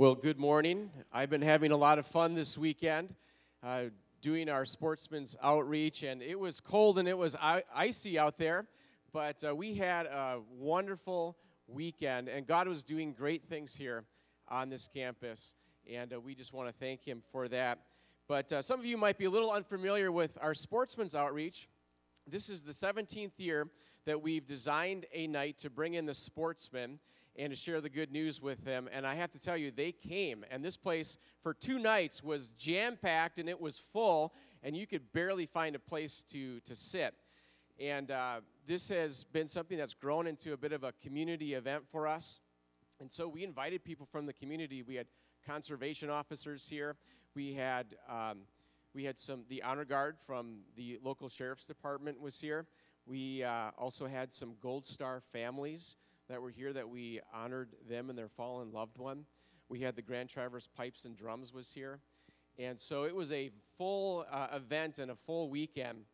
Well, good morning. I've been having a lot of fun this weekend uh, doing our sportsman's outreach, and it was cold and it was icy out there, but uh, we had a wonderful weekend, and God was doing great things here on this campus, and uh, we just want to thank Him for that. But uh, some of you might be a little unfamiliar with our sportsman's outreach. This is the 17th year that we've designed a night to bring in the sportsmen and to share the good news with them. And I have to tell you, they came, and this place for two nights was jam packed and it was full, and you could barely find a place to, to sit. And uh, this has been something that's grown into a bit of a community event for us. And so we invited people from the community. We had conservation officers here. We had um, we had some the honor guard from the local sheriff's department was here. We uh, also had some Gold Star families that were here that we honored them and their fallen loved one. We had the Grand Traverse Pipes and Drums was here. And so it was a full uh, event and a full weekend.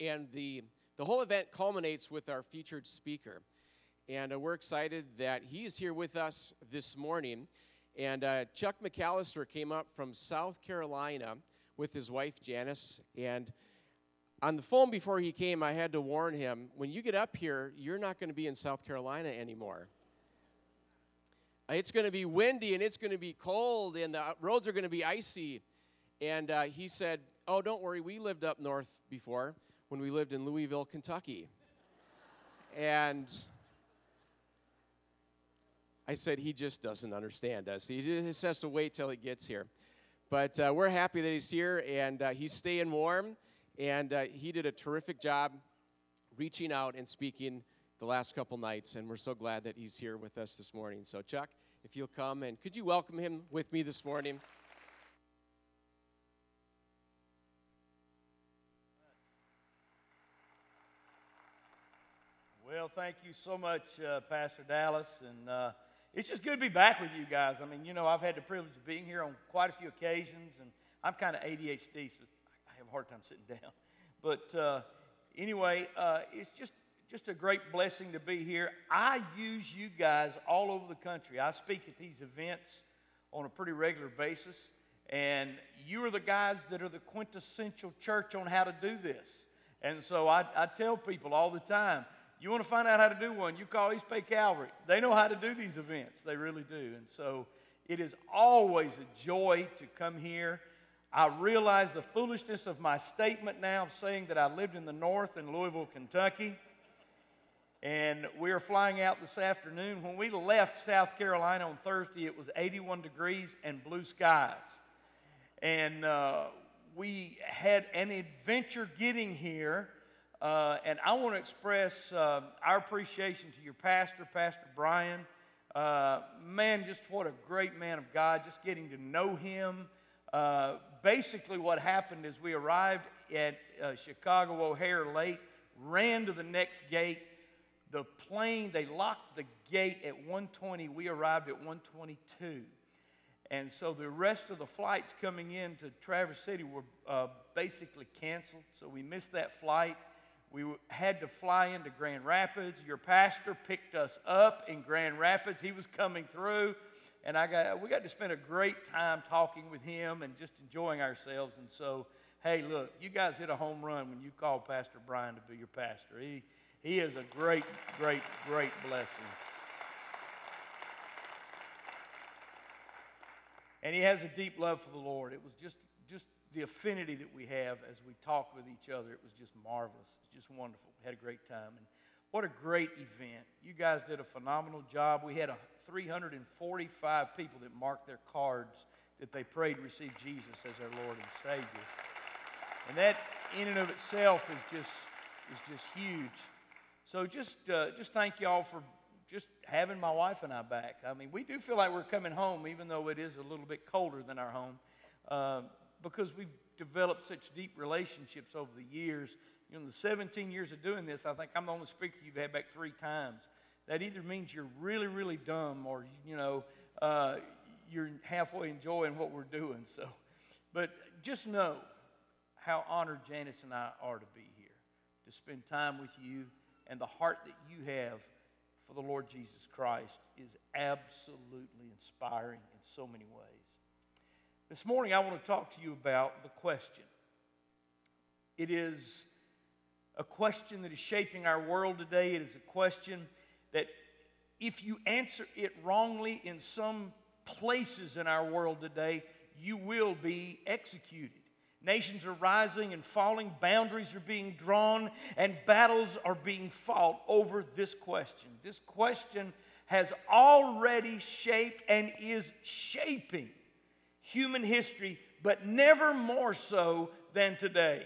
And the, the whole event culminates with our featured speaker. And uh, we're excited that he's here with us this morning. And uh, Chuck McAlister came up from South Carolina with his wife Janice. And on the phone before he came, I had to warn him when you get up here, you're not going to be in South Carolina anymore. It's going to be windy and it's going to be cold and the roads are going to be icy. And uh, he said, Oh, don't worry, we lived up north before when we lived in Louisville, Kentucky. and I said, He just doesn't understand us. He just has to wait till he gets here. But uh, we're happy that he's here and uh, he's staying warm. And uh, he did a terrific job reaching out and speaking the last couple nights. And we're so glad that he's here with us this morning. So, Chuck, if you'll come and could you welcome him with me this morning? Well, thank you so much, uh, Pastor Dallas. And uh, it's just good to be back with you guys. I mean, you know, I've had the privilege of being here on quite a few occasions, and I'm kind of ADHD, so have a hard time sitting down. But uh, anyway, uh, it's just just a great blessing to be here. I use you guys all over the country. I speak at these events on a pretty regular basis, and you are the guys that are the quintessential church on how to do this. And so I, I tell people all the time, you want to find out how to do one, you call East Bay Calvary. They know how to do these events. They really do. And so it is always a joy to come here I realize the foolishness of my statement now saying that I lived in the north in Louisville, Kentucky. And we are flying out this afternoon. When we left South Carolina on Thursday, it was 81 degrees and blue skies. And uh, we had an adventure getting here. Uh, and I want to express uh, our appreciation to your pastor, Pastor Brian. Uh, man, just what a great man of God, just getting to know him. Uh, basically, what happened is we arrived at uh, Chicago O'Hare late, ran to the next gate. The plane, they locked the gate at 120. We arrived at 122. And so the rest of the flights coming in to Traverse City were uh, basically canceled. So we missed that flight. We had to fly into Grand Rapids. Your pastor picked us up in Grand Rapids. He was coming through and I got we got to spend a great time talking with him and just enjoying ourselves. And so, hey, look, you guys hit a home run when you called Pastor Brian to be your pastor. He he is a great, great, great blessing. And he has a deep love for the Lord. It was just just the affinity that we have as we talk with each other. It was just marvelous. It's just wonderful. We had a great time. And what a great event. You guys did a phenomenal job. We had a 345 people that marked their cards that they prayed to receive Jesus as their Lord and Savior. And that in and of itself is just is just huge. So just uh, just thank y'all for just having my wife and I back. I mean, we do feel like we're coming home, even though it is a little bit colder than our home, uh, because we've developed such deep relationships over the years. You know, in the 17 years of doing this, I think I'm the only speaker you've had back three times that either means you're really, really dumb or, you know, uh, you're halfway enjoying what we're doing. So, but just know how honored Janice and I are to be here, to spend time with you, and the heart that you have for the Lord Jesus Christ is absolutely inspiring in so many ways. This morning, I want to talk to you about the question. It is a question that is shaping our world today. It is a question that, if you answer it wrongly in some places in our world today, you will be executed. Nations are rising and falling, boundaries are being drawn, and battles are being fought over this question. This question has already shaped and is shaping human history, but never more so than today.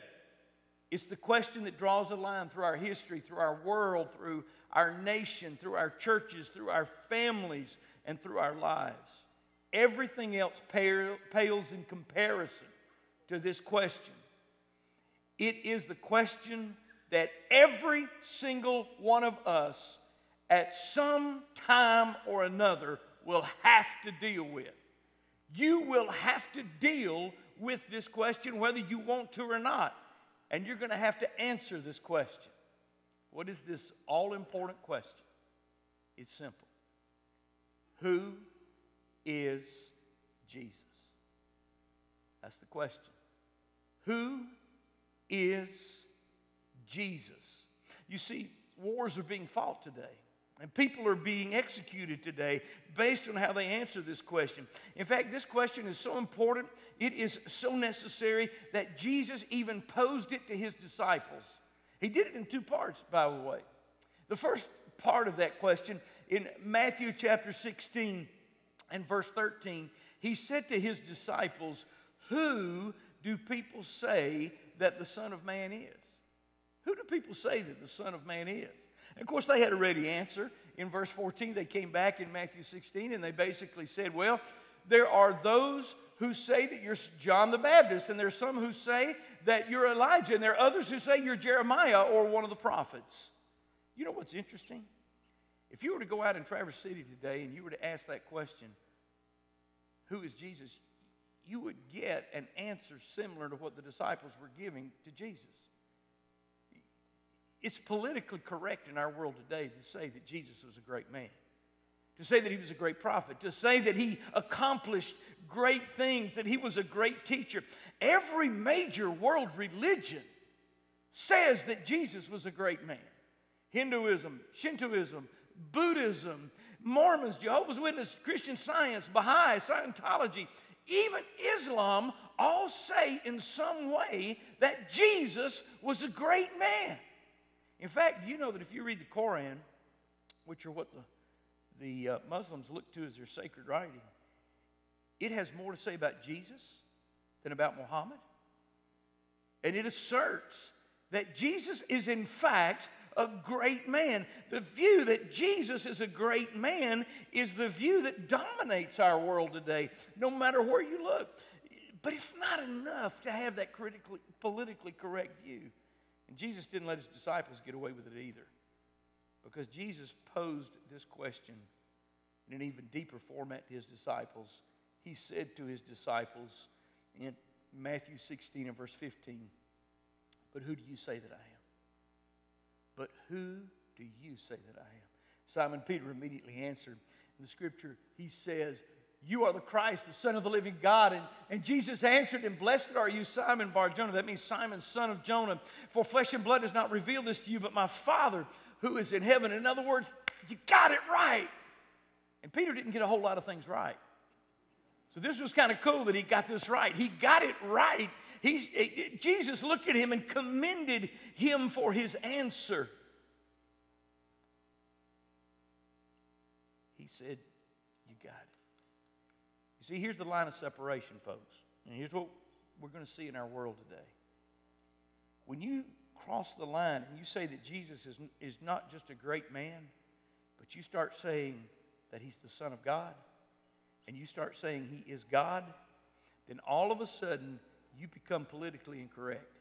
It's the question that draws a line through our history, through our world, through our nation, through our churches, through our families, and through our lives. Everything else pales in comparison to this question. It is the question that every single one of us at some time or another will have to deal with. You will have to deal with this question whether you want to or not. And you're going to have to answer this question. What is this all important question? It's simple Who is Jesus? That's the question. Who is Jesus? You see, wars are being fought today. And people are being executed today based on how they answer this question. In fact, this question is so important, it is so necessary that Jesus even posed it to his disciples. He did it in two parts, by the way. The first part of that question in Matthew chapter 16 and verse 13, he said to his disciples, Who do people say that the Son of Man is? Who do people say that the Son of Man is? Of course, they had a ready answer. In verse 14, they came back in Matthew 16 and they basically said, Well, there are those who say that you're John the Baptist, and there's some who say that you're Elijah, and there are others who say you're Jeremiah or one of the prophets. You know what's interesting? If you were to go out in Traverse City today and you were to ask that question, Who is Jesus? you would get an answer similar to what the disciples were giving to Jesus. It's politically correct in our world today to say that Jesus was a great man, to say that he was a great prophet, to say that he accomplished great things, that he was a great teacher. Every major world religion says that Jesus was a great man. Hinduism, Shintoism, Buddhism, Mormons, Jehovah's Witnesses, Christian Science, Baha'i, Scientology, even Islam all say in some way that Jesus was a great man. In fact, you know that if you read the Koran, which are what the, the uh, Muslims look to as their sacred writing, it has more to say about Jesus than about Muhammad. And it asserts that Jesus is, in fact, a great man. The view that Jesus is a great man is the view that dominates our world today, no matter where you look. But it's not enough to have that critically, politically correct view. And Jesus didn't let his disciples get away with it either. Because Jesus posed this question in an even deeper format to his disciples. He said to his disciples in Matthew 16 and verse 15, But who do you say that I am? But who do you say that I am? Simon Peter immediately answered. In the scripture, he says, you are the Christ, the Son of the living God. And, and Jesus answered him, Blessed are you, Simon Bar Jonah. That means Simon, son of Jonah. For flesh and blood has not revealed this to you, but my Father who is in heaven. In other words, you got it right. And Peter didn't get a whole lot of things right. So this was kind of cool that he got this right. He got it right. He's, Jesus looked at him and commended him for his answer. He said, see, here's the line of separation, folks. And here's what we're going to see in our world today. When you cross the line and you say that Jesus is, is not just a great man, but you start saying that he's the Son of God, and you start saying he is God, then all of a sudden you become politically incorrect.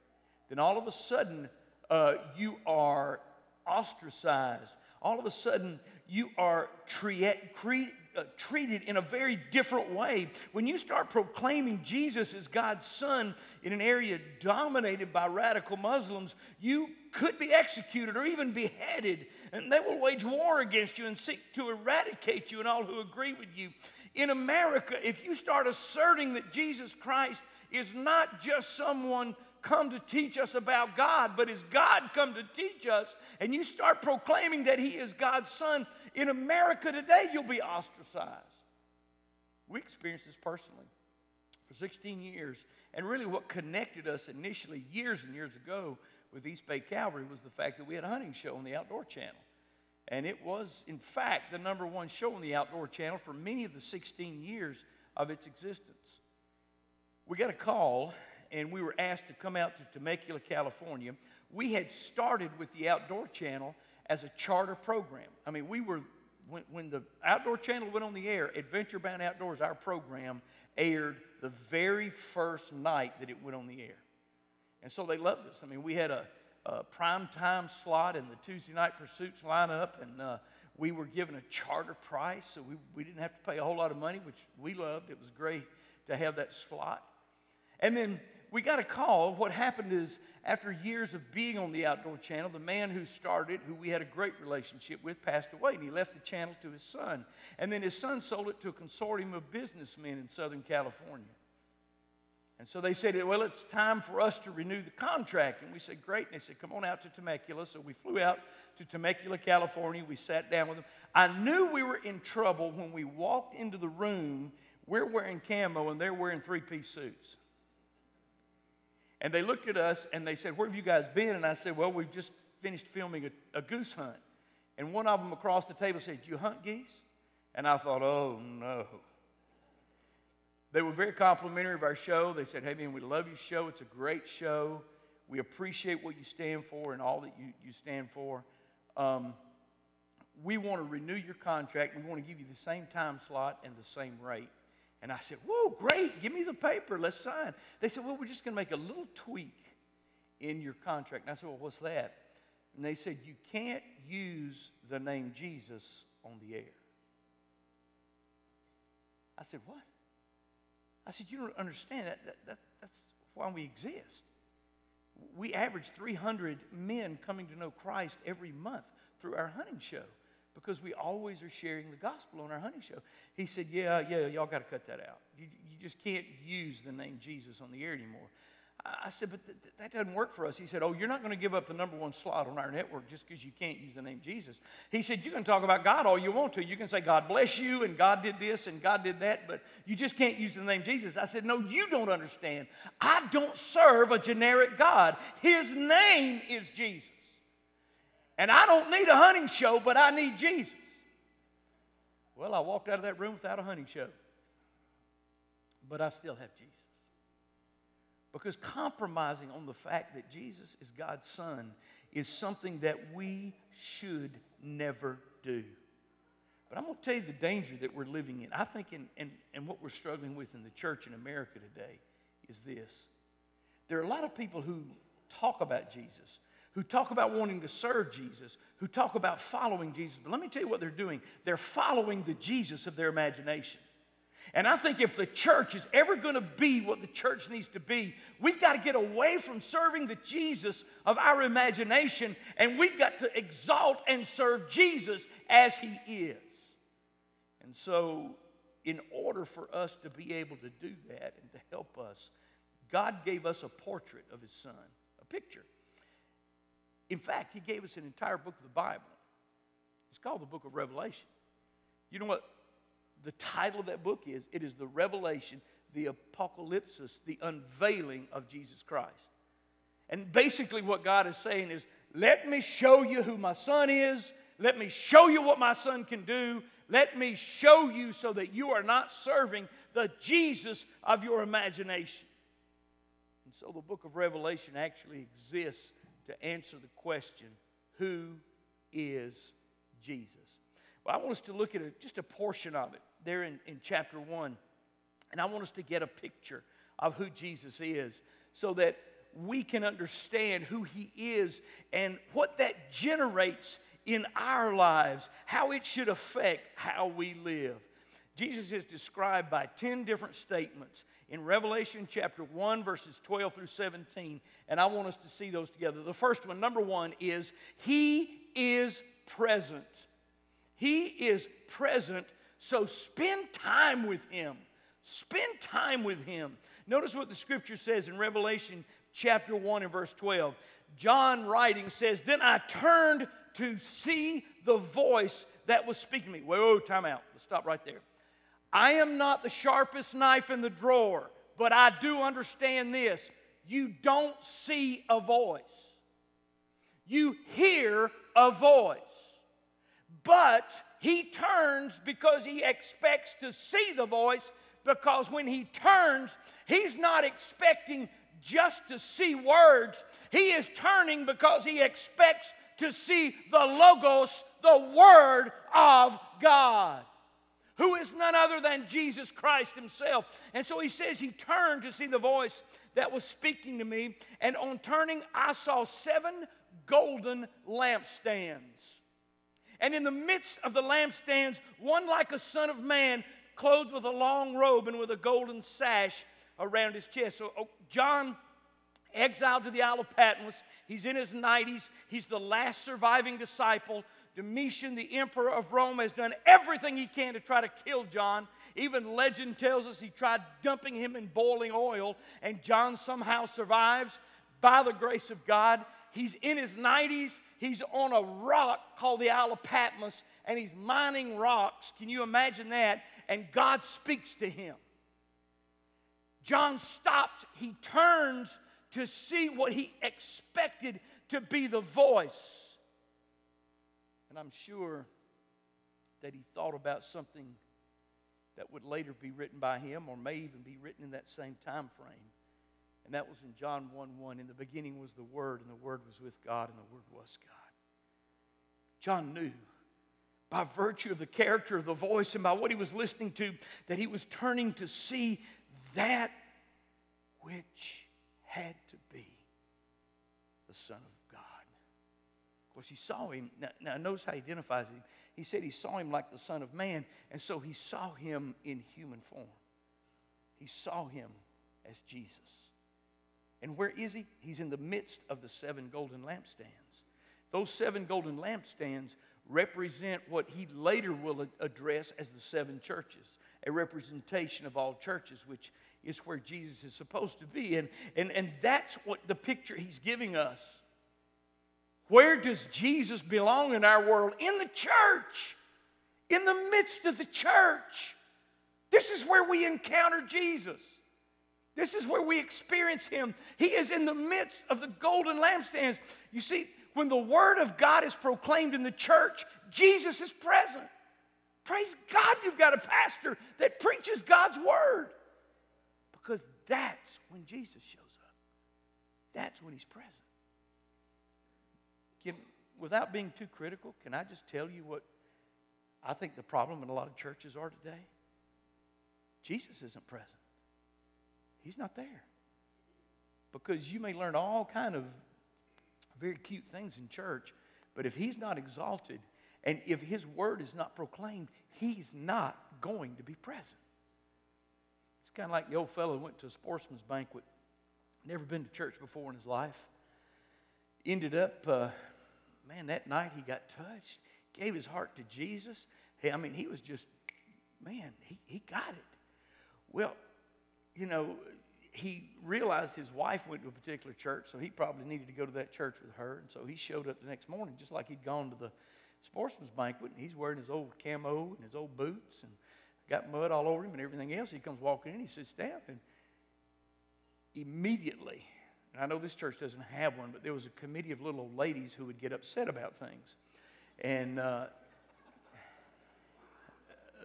Then all of a sudden uh, you are ostracized. All of a sudden you are tre- cre- uh, treated in a very different way. When you start proclaiming Jesus as God's Son in an area dominated by radical Muslims, you could be executed or even beheaded, and they will wage war against you and seek to eradicate you and all who agree with you. In America, if you start asserting that Jesus Christ is not just someone come to teach us about God, but is God come to teach us, and you start proclaiming that He is God's Son, in America today, you'll be ostracized. We experienced this personally for 16 years. And really, what connected us initially, years and years ago, with East Bay Calvary was the fact that we had a hunting show on the Outdoor Channel. And it was, in fact, the number one show on the Outdoor Channel for many of the 16 years of its existence. We got a call, and we were asked to come out to Temecula, California. We had started with the Outdoor Channel as a charter program. I mean, we were, when, when the Outdoor Channel went on the air, Adventure Bound Outdoors, our program, aired the very first night that it went on the air. And so they loved us. I mean, we had a, a prime time slot in the Tuesday night pursuits lineup, and uh, we were given a charter price, so we, we didn't have to pay a whole lot of money, which we loved. It was great to have that slot. And then we got a call. What happened is, after years of being on the Outdoor Channel, the man who started, who we had a great relationship with, passed away, and he left the channel to his son. And then his son sold it to a consortium of businessmen in Southern California. And so they said, Well, it's time for us to renew the contract. And we said, Great. And they said, Come on out to Temecula. So we flew out to Temecula, California. We sat down with them. I knew we were in trouble when we walked into the room. We're wearing camo and they're wearing three piece suits. And they looked at us and they said, Where have you guys been? And I said, Well, we've just finished filming a, a goose hunt. And one of them across the table said, You hunt geese? And I thought, Oh, no. They were very complimentary of our show. They said, Hey, man, we love your show. It's a great show. We appreciate what you stand for and all that you, you stand for. Um, we want to renew your contract. We want to give you the same time slot and the same rate. And I said, Whoa, great. Give me the paper. Let's sign. They said, Well, we're just going to make a little tweak in your contract. And I said, Well, what's that? And they said, You can't use the name Jesus on the air. I said, What? I said, You don't understand. That, that, that, that's why we exist. We average 300 men coming to know Christ every month through our hunting show because we always are sharing the gospel on our hunting show. He said, Yeah, yeah, y'all got to cut that out. You, you just can't use the name Jesus on the air anymore. I said, but th- that doesn't work for us. He said, Oh, you're not going to give up the number one slot on our network just because you can't use the name Jesus. He said, You can talk about God all you want to. You can say, God bless you, and God did this, and God did that, but you just can't use the name Jesus. I said, No, you don't understand. I don't serve a generic God, His name is Jesus. And I don't need a hunting show, but I need Jesus. Well, I walked out of that room without a hunting show, but I still have Jesus. Because compromising on the fact that Jesus is God's Son is something that we should never do. But I'm going to tell you the danger that we're living in. I think, in, in, in what we're struggling with in the church in America today is this. There are a lot of people who talk about Jesus, who talk about wanting to serve Jesus, who talk about following Jesus. But let me tell you what they're doing. They're following the Jesus of their imagination. And I think if the church is ever going to be what the church needs to be, we've got to get away from serving the Jesus of our imagination and we've got to exalt and serve Jesus as he is. And so, in order for us to be able to do that and to help us, God gave us a portrait of his son, a picture. In fact, he gave us an entire book of the Bible. It's called the book of Revelation. You know what the title of that book is it is the revelation, the apocalypse, the unveiling of Jesus Christ. And basically, what God is saying is, let me show you who my son is. Let me show you what my son can do. Let me show you so that you are not serving the Jesus of your imagination. And so the book of Revelation actually exists to answer the question who is Jesus? Well, I want us to look at a, just a portion of it there in, in chapter 1. And I want us to get a picture of who Jesus is so that we can understand who he is and what that generates in our lives, how it should affect how we live. Jesus is described by 10 different statements in Revelation chapter 1, verses 12 through 17. And I want us to see those together. The first one, number one, is He is present. He is present, so spend time with Him. Spend time with Him. Notice what the scripture says in Revelation chapter 1 and verse 12. John writing says, Then I turned to see the voice that was speaking to me. Whoa, time out. Let's stop right there. I am not the sharpest knife in the drawer, but I do understand this. You don't see a voice, you hear a voice. But he turns because he expects to see the voice, because when he turns, he's not expecting just to see words. He is turning because he expects to see the Logos, the Word of God who is none other than Jesus Christ himself. And so he says he turned to see the voice that was speaking to me, and on turning, I saw seven golden lampstands. And in the midst of the lampstands, one like a son of man, clothed with a long robe and with a golden sash around his chest. So oh, John exiled to the Isle of Patmos. He's in his 90s. He's the last surviving disciple. Domitian, the emperor of Rome, has done everything he can to try to kill John. Even legend tells us he tried dumping him in boiling oil, and John somehow survives by the grace of God. He's in his 90s. He's on a rock called the Isle of Patmos, and he's mining rocks. Can you imagine that? And God speaks to him. John stops. He turns to see what he expected to be the voice and I'm sure that he thought about something that would later be written by him or may even be written in that same time frame. And that was in John 1 1. In the beginning was the Word, and the Word was with God, and the Word was God. John knew by virtue of the character of the voice and by what he was listening to that he was turning to see that which had to be the Son of of course, he saw him. Now, now, notice how he identifies him. He said he saw him like the Son of Man, and so he saw him in human form. He saw him as Jesus. And where is he? He's in the midst of the seven golden lampstands. Those seven golden lampstands represent what he later will address as the seven churches, a representation of all churches, which is where Jesus is supposed to be. And, and, and that's what the picture he's giving us where does Jesus belong in our world? In the church, in the midst of the church. This is where we encounter Jesus. This is where we experience Him. He is in the midst of the golden lampstands. You see, when the Word of God is proclaimed in the church, Jesus is present. Praise God, you've got a pastor that preaches God's Word. Because that's when Jesus shows up, that's when He's present. Without being too critical, can I just tell you what I think the problem in a lot of churches are today? Jesus isn't present. He's not there. Because you may learn all kind of very cute things in church, but if he's not exalted and if his word is not proclaimed, he's not going to be present. It's kind of like the old fellow who went to a sportsman's banquet, never been to church before in his life, ended up uh, man, that night he got touched, gave his heart to Jesus. Hey, I mean, he was just, man, he, he got it. Well, you know, he realized his wife went to a particular church, so he probably needed to go to that church with her. And so he showed up the next morning just like he'd gone to the sportsman's banquet, and he's wearing his old camo and his old boots and got mud all over him and everything else. He comes walking in, he sits down, and immediately and I know this church doesn't have one, but there was a committee of little old ladies who would get upset about things. And uh,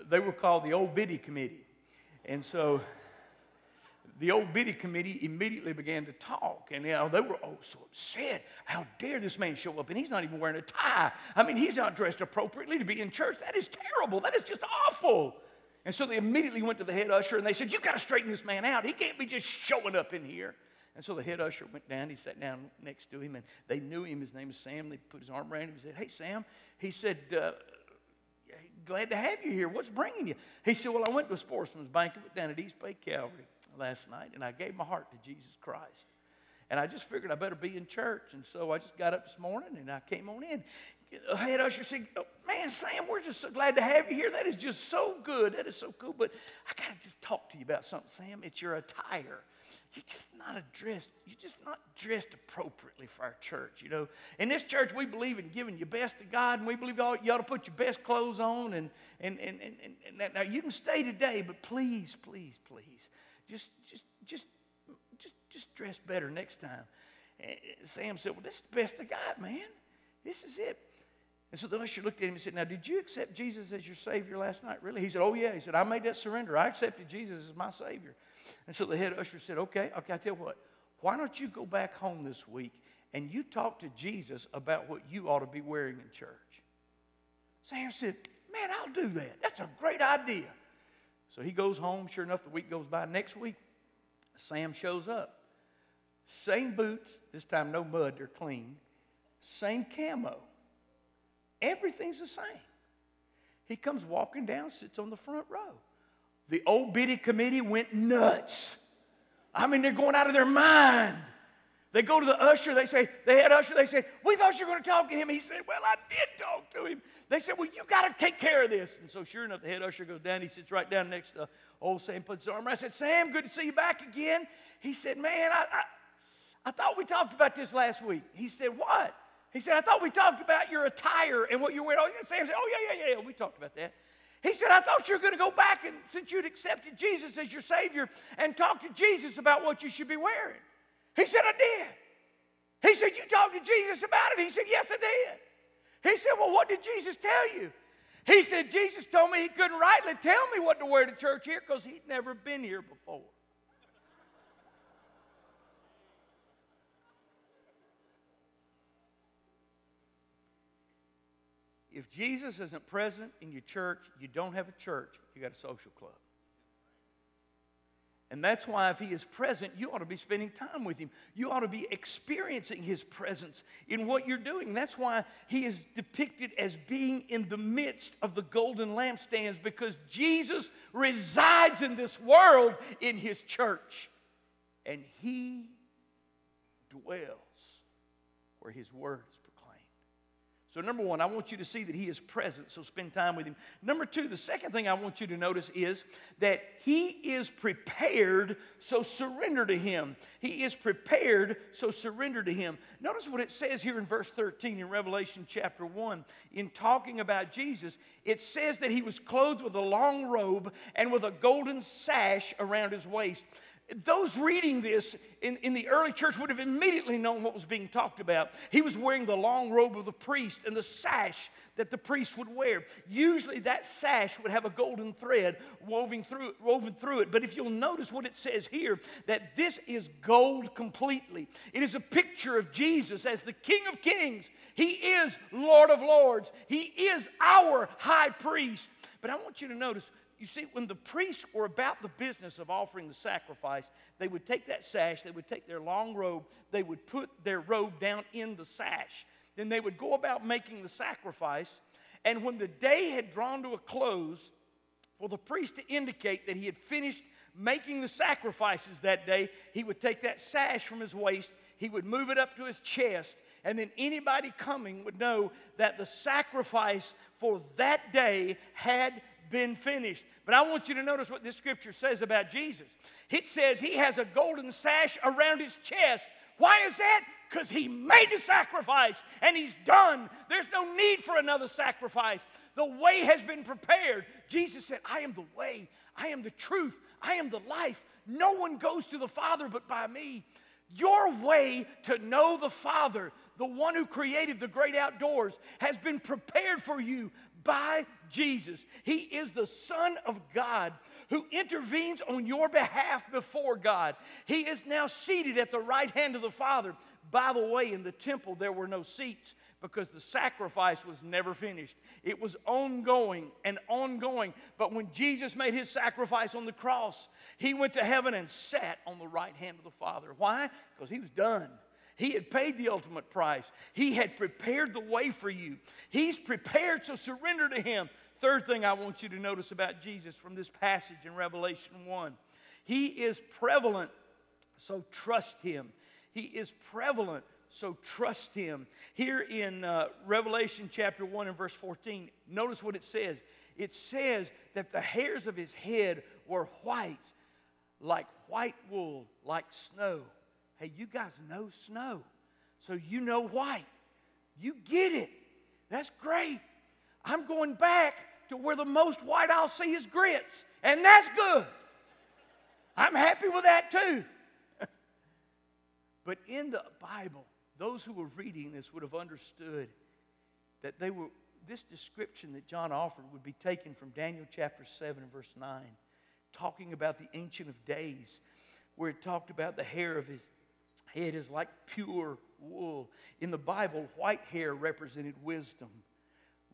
they were called the Old Biddy Committee. And so the Old Biddy Committee immediately began to talk. And you know, they were oh so upset. How dare this man show up? And he's not even wearing a tie. I mean, he's not dressed appropriately to be in church. That is terrible. That is just awful. And so they immediately went to the head usher and they said, You've got to straighten this man out. He can't be just showing up in here. And so the head usher went down. He sat down next to him, and they knew him. His name is Sam. They put his arm around him. He said, Hey, Sam. He said, uh, glad to have you here. What's bringing you? He said, Well, I went to a sportsman's banquet down at East Bay Calvary last night, and I gave my heart to Jesus Christ. And I just figured I better be in church. And so I just got up this morning and I came on in. The head usher said, oh, Man, Sam, we're just so glad to have you here. That is just so good. That is so cool. But I got to just talk to you about something, Sam. It's your attire you're just not dressed, you're just not dressed appropriately for our church, you know. In this church, we believe in giving your best to God, and we believe you ought, you ought to put your best clothes on. And, and, and, and, and now you can stay today, but please, please, please, just, just, just, just, just dress better next time. And Sam said, Well, this is the best I got, man. This is it. And so the usher looked at him and said, Now, did you accept Jesus as your Savior last night? Really? He said, Oh, yeah. He said, I made that surrender. I accepted Jesus as my Savior. And so the head usher said, Okay, okay, I tell you what, why don't you go back home this week and you talk to Jesus about what you ought to be wearing in church? Sam said, Man, I'll do that. That's a great idea. So he goes home. Sure enough, the week goes by. Next week, Sam shows up. Same boots, this time no mud, they're clean. Same camo. Everything's the same. He comes walking down, sits on the front row. The old biddy committee went nuts. I mean, they're going out of their mind. They go to the usher, they say, they had usher, they said, We thought you were going to talk to him. He said, Well, I did talk to him. They said, Well, you got to take care of this. And so, sure enough, the head usher goes down. He sits right down next to old Sam, puts his arm around. I said, Sam, good to see you back again. He said, Man, I, I, I thought we talked about this last week. He said, What? He said, I thought we talked about your attire and what you're wearing. Oh, Sam said, Oh, yeah, yeah, yeah, we talked about that. He said, I thought you were going to go back and since you'd accepted Jesus as your Savior and talk to Jesus about what you should be wearing. He said, I did. He said, You talked to Jesus about it? He said, Yes, I did. He said, Well, what did Jesus tell you? He said, Jesus told me he couldn't rightly tell me what to wear to church here because he'd never been here before. If Jesus isn't present in your church, you don't have a church, you got a social club. And that's why, if He is present, you ought to be spending time with Him. You ought to be experiencing His presence in what you're doing. That's why He is depicted as being in the midst of the golden lampstands because Jesus resides in this world in His church. And He dwells where His word is so, number one, I want you to see that He is present, so spend time with Him. Number two, the second thing I want you to notice is that He is prepared, so surrender to Him. He is prepared, so surrender to Him. Notice what it says here in verse 13 in Revelation chapter 1. In talking about Jesus, it says that He was clothed with a long robe and with a golden sash around His waist those reading this in, in the early church would have immediately known what was being talked about. He was wearing the long robe of the priest and the sash that the priest would wear. Usually, that sash would have a golden thread woven through, woven through it. But if you'll notice what it says here, that this is gold completely. It is a picture of Jesus as the King of Kings. He is Lord of Lords. He is our high priest. But I want you to notice you see, when the priests were about the business of offering the sacrifice, they would take that sash, they would take their long robe, they would put their robe down in the sash. Then they would go about making the sacrifice. And when the day had drawn to a close, for the priest to indicate that he had finished making the sacrifices that day, he would take that sash from his waist, he would move it up to his chest, and then anybody coming would know that the sacrifice for that day had been finished. But I want you to notice what this scripture says about Jesus. It says he has a golden sash around his chest. Why is that? Because he made the sacrifice and he's done. There's no need for another sacrifice. The way has been prepared. Jesus said, I am the way, I am the truth, I am the life. No one goes to the Father but by me. Your way to know the Father, the one who created the great outdoors, has been prepared for you by Jesus. He is the Son of God who intervenes on your behalf before God. He is now seated at the right hand of the Father. By the way, in the temple, there were no seats because the sacrifice was never finished. It was ongoing and ongoing. But when Jesus made his sacrifice on the cross, he went to heaven and sat on the right hand of the Father. Why? Because he was done. He had paid the ultimate price. He had prepared the way for you. He's prepared, so surrender to Him. Third thing I want you to notice about Jesus from this passage in Revelation 1 He is prevalent, so trust Him. He is prevalent, so trust Him. Here in uh, Revelation chapter 1 and verse 14, notice what it says. It says that the hairs of His head were white, like white wool, like snow. Hey, you guys know snow, so you know white. You get it. That's great. I'm going back to where the most white I'll see is grits, and that's good. I'm happy with that too. but in the Bible, those who were reading this would have understood that they were this description that John offered would be taken from Daniel chapter 7 and verse 9, talking about the Ancient of Days, where it talked about the hair of his head is like pure wool. In the Bible, white hair represented wisdom,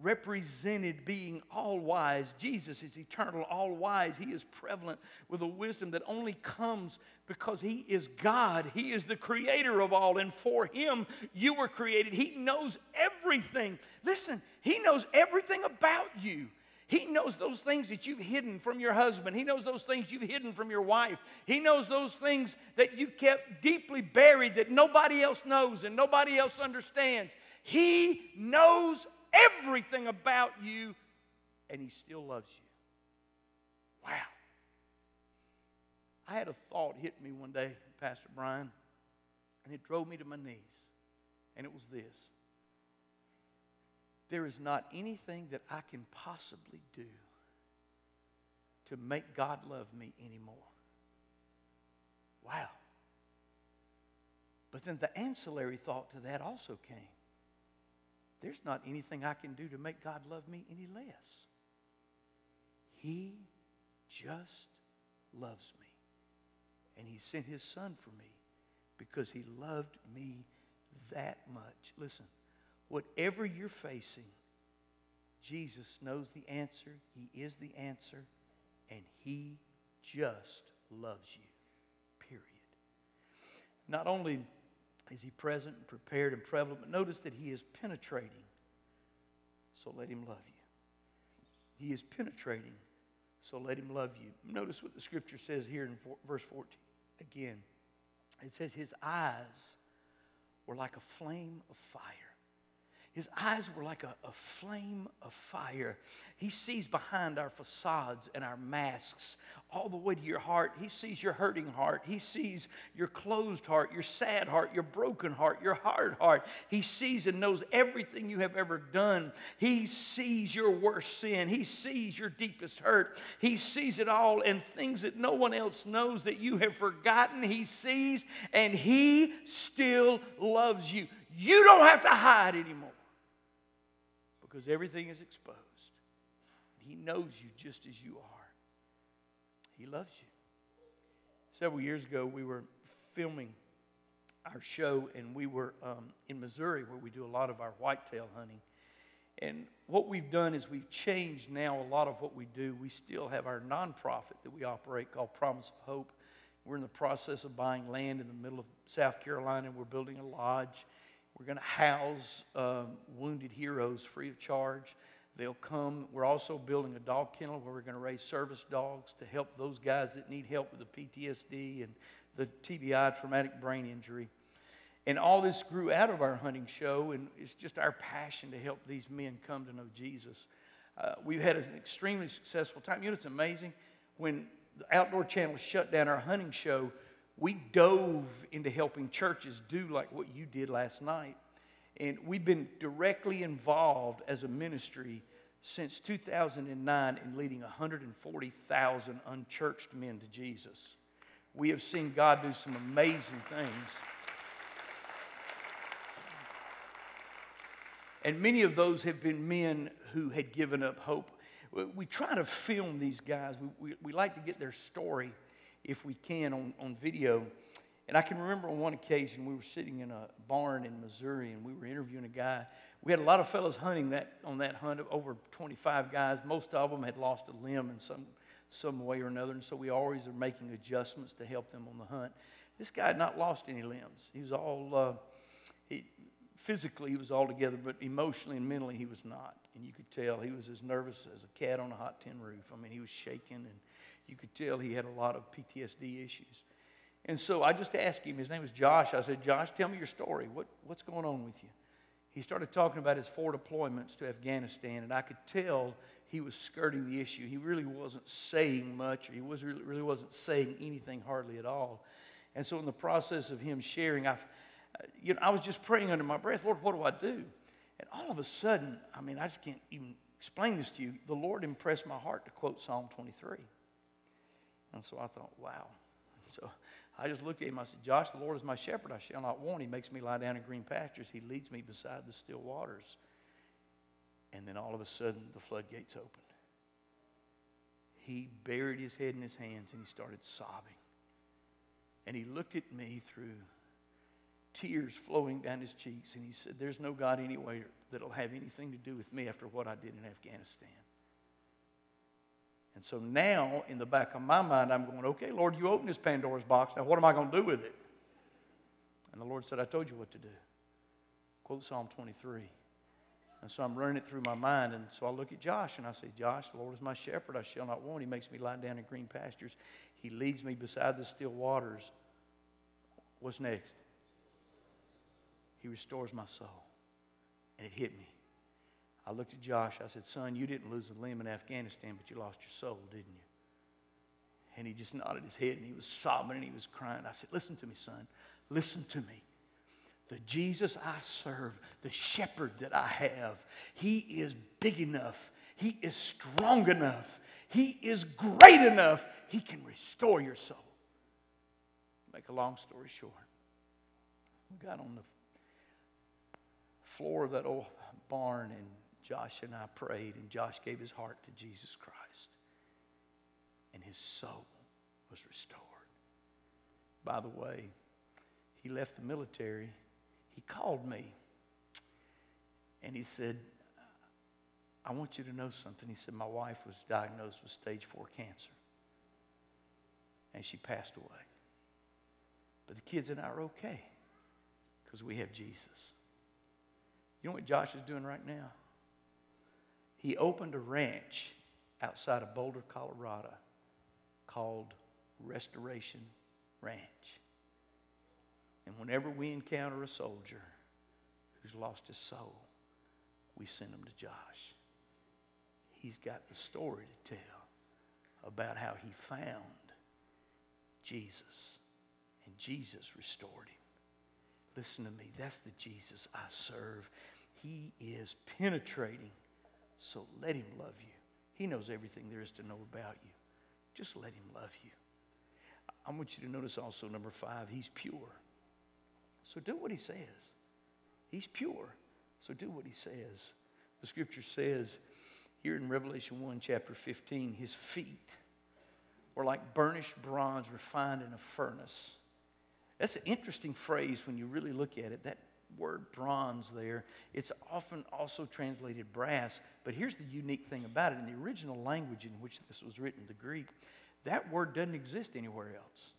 represented being all wise. Jesus is eternal, all wise. He is prevalent with a wisdom that only comes because He is God. He is the creator of all, and for Him you were created. He knows everything. Listen, He knows everything about you. He knows those things that you've hidden from your husband. He knows those things you've hidden from your wife. He knows those things that you've kept deeply buried that nobody else knows and nobody else understands. He knows everything about you, and He still loves you. Wow. I had a thought hit me one day, Pastor Brian, and it drove me to my knees. And it was this there is not anything that I can possibly do to make God love me anymore. Wow. But then the ancillary thought to that also came. There's not anything I can do to make God love me any less. He just loves me. And He sent His Son for me because He loved me that much. Listen, whatever you're facing, Jesus knows the answer. He is the answer. And He just loves you. Period. Not only is He present and prepared and prevalent, but notice that He is penetrating. So let Him love you. He is penetrating. So let Him love you. Notice what the scripture says here in verse 14. Again, it says, His eyes were like a flame of fire his eyes were like a, a, flame of fire. He sees behind our facades and our masks all the way to your heart. He sees your hurting heart. He sees your closed heart, your sad heart, your broken heart, your hard heart. He sees and knows everything you have ever done. He sees your worst sin. He sees your deepest hurt. He sees it all and things that no one else knows that you have forgotten. He sees and He still loves you. You don't have to hide anymore because everything is exposed. He knows you just as you are. He loves you. Several years ago, we were filming our show, and we were um, in Missouri where we do a lot of our whitetail hunting. And what we've done is we've changed now a lot of what we do. We still have our nonprofit that we operate called Promise of Hope. We're in the process of buying land in the middle of South Carolina, and we're building a lodge. We're going to house um, wounded heroes free of charge. They'll come. We're also building a dog kennel where we're going to raise service dogs to help those guys that need help with the PTSD and the TBI, traumatic brain injury. And all this grew out of our hunting show, and it's just our passion to help these men come to know Jesus. Uh, we've had an extremely successful time. You know, it's amazing. When the Outdoor Channel shut down our hunting show, we dove into helping churches do like what you did last night. And we've been directly involved as a ministry since 2009 in leading 140,000 unchurched men to Jesus. We have seen God do some amazing things. And many of those have been men who had given up hope. We try to film these guys, we, we, we like to get their story if we can, on, on video. And I can remember on one occasion we were sitting in a barn in Missouri and we were interviewing a guy. We had a lot of fellows hunting that on that hunt, over 25 guys. Most of them had lost a limb in some, some way or another, and so we always are making adjustments to help them on the hunt. This guy had not lost any limbs. He was all, uh, he, physically he was all together, but emotionally and mentally he was not. And you could tell he was as nervous as a cat on a hot tin roof. I mean, he was shaking, and you could tell he had a lot of PTSD issues. And so I just asked him, his name was Josh. I said, Josh, tell me your story. What, what's going on with you? He started talking about his four deployments to Afghanistan, and I could tell he was skirting the issue. He really wasn't saying much, or he was really, really wasn't saying anything hardly at all. And so, in the process of him sharing, I, you know, I was just praying under my breath, Lord, what do I do? And all of a sudden, I mean, I just can't even explain this to you. The Lord impressed my heart to quote Psalm 23. And so I thought, wow. So I just looked at him. I said, Josh, the Lord is my shepherd. I shall not want. He makes me lie down in green pastures. He leads me beside the still waters. And then all of a sudden, the floodgates opened. He buried his head in his hands and he started sobbing. And he looked at me through tears flowing down his cheeks. And he said, There's no God anywhere that'll have anything to do with me after what I did in Afghanistan. And so now, in the back of my mind, I'm going, okay, Lord, you open this Pandora's box. Now, what am I going to do with it? And the Lord said, I told you what to do. Quote Psalm 23. And so I'm running it through my mind. And so I look at Josh and I say, Josh, the Lord is my shepherd. I shall not want. He makes me lie down in green pastures. He leads me beside the still waters. What's next? He restores my soul. And it hit me. I looked at Josh. I said, Son, you didn't lose a limb in Afghanistan, but you lost your soul, didn't you? And he just nodded his head and he was sobbing and he was crying. I said, Listen to me, son. Listen to me. The Jesus I serve, the shepherd that I have, he is big enough. He is strong enough. He is great enough. He can restore your soul. Make a long story short, we got on the floor of that old barn and Josh and I prayed, and Josh gave his heart to Jesus Christ. And his soul was restored. By the way, he left the military. He called me. And he said, I want you to know something. He said, My wife was diagnosed with stage four cancer. And she passed away. But the kids and I are okay because we have Jesus. You know what Josh is doing right now? He opened a ranch outside of Boulder, Colorado called Restoration Ranch. And whenever we encounter a soldier who's lost his soul, we send him to Josh. He's got the story to tell about how he found Jesus and Jesus restored him. Listen to me, that's the Jesus I serve. He is penetrating so let him love you. He knows everything there is to know about you. Just let him love you. I want you to notice also, number five, he's pure. So do what he says. He's pure. So do what he says. The scripture says here in Revelation 1, chapter 15, his feet were like burnished bronze refined in a furnace. That's an interesting phrase when you really look at it. That word bronze there. It's often also translated brass, but here's the unique thing about it. In the original language in which this was written, the Greek, that word doesn't exist anywhere else.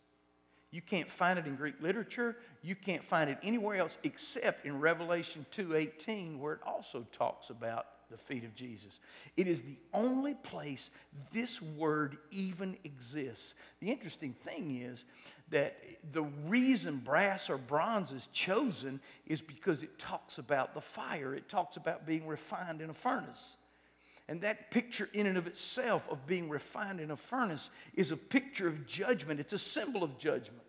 You can't find it in Greek literature. You can't find it anywhere else except in Revelation 2:18 where it also talks about the feet of Jesus. It is the only place this word even exists. The interesting thing is that the reason brass or bronze is chosen is because it talks about the fire, it talks about being refined in a furnace. And that picture, in and of itself, of being refined in a furnace, is a picture of judgment. It's a symbol of judgment.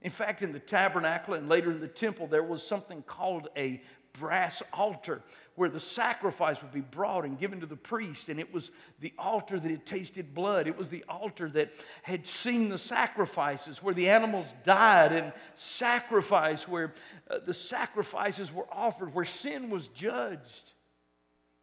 In fact, in the tabernacle and later in the temple, there was something called a brass altar where the sacrifice would be brought and given to the priest. And it was the altar that had tasted blood. It was the altar that had seen the sacrifices, where the animals died and sacrificed, where uh, the sacrifices were offered, where sin was judged.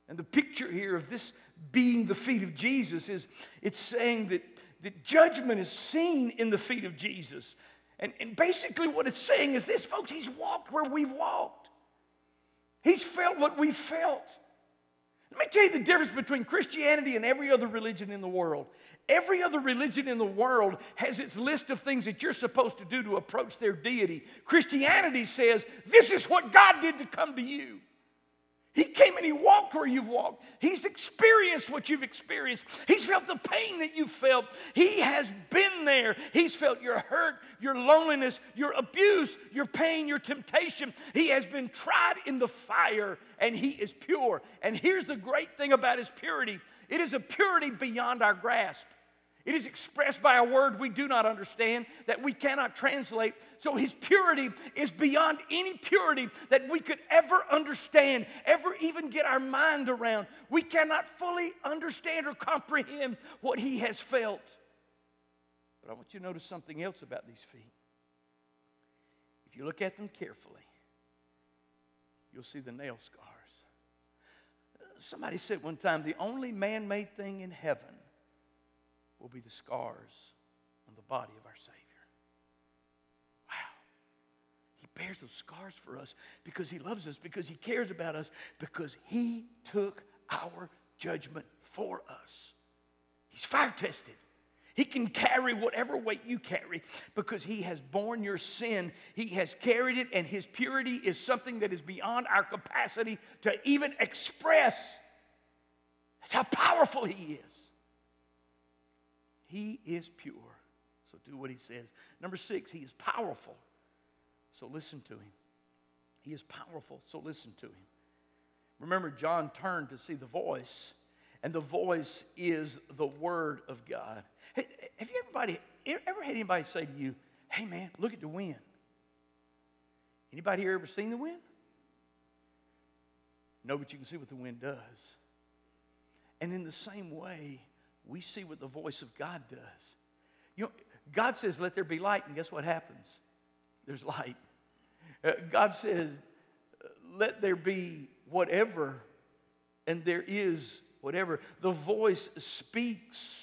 And the picture here of this being the feet of Jesus is it's saying that, that judgment is seen in the feet of Jesus. And, and basically, what it's saying is this, folks, he's walked where we've walked. He's felt what we felt. Let me tell you the difference between Christianity and every other religion in the world. Every other religion in the world has its list of things that you're supposed to do to approach their deity. Christianity says, This is what God did to come to you. He came and he walked where you've walked. He's experienced what you've experienced. He's felt the pain that you felt. He has been there. He's felt your hurt, your loneliness, your abuse, your pain, your temptation. He has been tried in the fire and he is pure. And here's the great thing about his purity it is a purity beyond our grasp. It is expressed by a word we do not understand, that we cannot translate. So his purity is beyond any purity that we could ever understand, ever even get our mind around. We cannot fully understand or comprehend what he has felt. But I want you to notice something else about these feet. If you look at them carefully, you'll see the nail scars. Somebody said one time the only man made thing in heaven will be the scars on the body of our Savior. Wow. He bears those scars for us because He loves us, because He cares about us, because He took our judgment for us. He's fire tested. He can carry whatever weight you carry because He has borne your sin. He has carried it, and His purity is something that is beyond our capacity to even express. That's how powerful He is. He is pure. So do what he says. Number six, he is powerful. So listen to him. He is powerful. So listen to him. Remember, John turned to see the voice, and the voice is the word of God. Hey, have you everybody ever had anybody say to you, "Hey, man, look at the wind"? Anybody here ever seen the wind? No, but you can see what the wind does. And in the same way, we see what the voice of God does. You know, God says, Let there be light, and guess what happens? There's light. Uh, God says, Let there be whatever, and there is whatever. The voice speaks.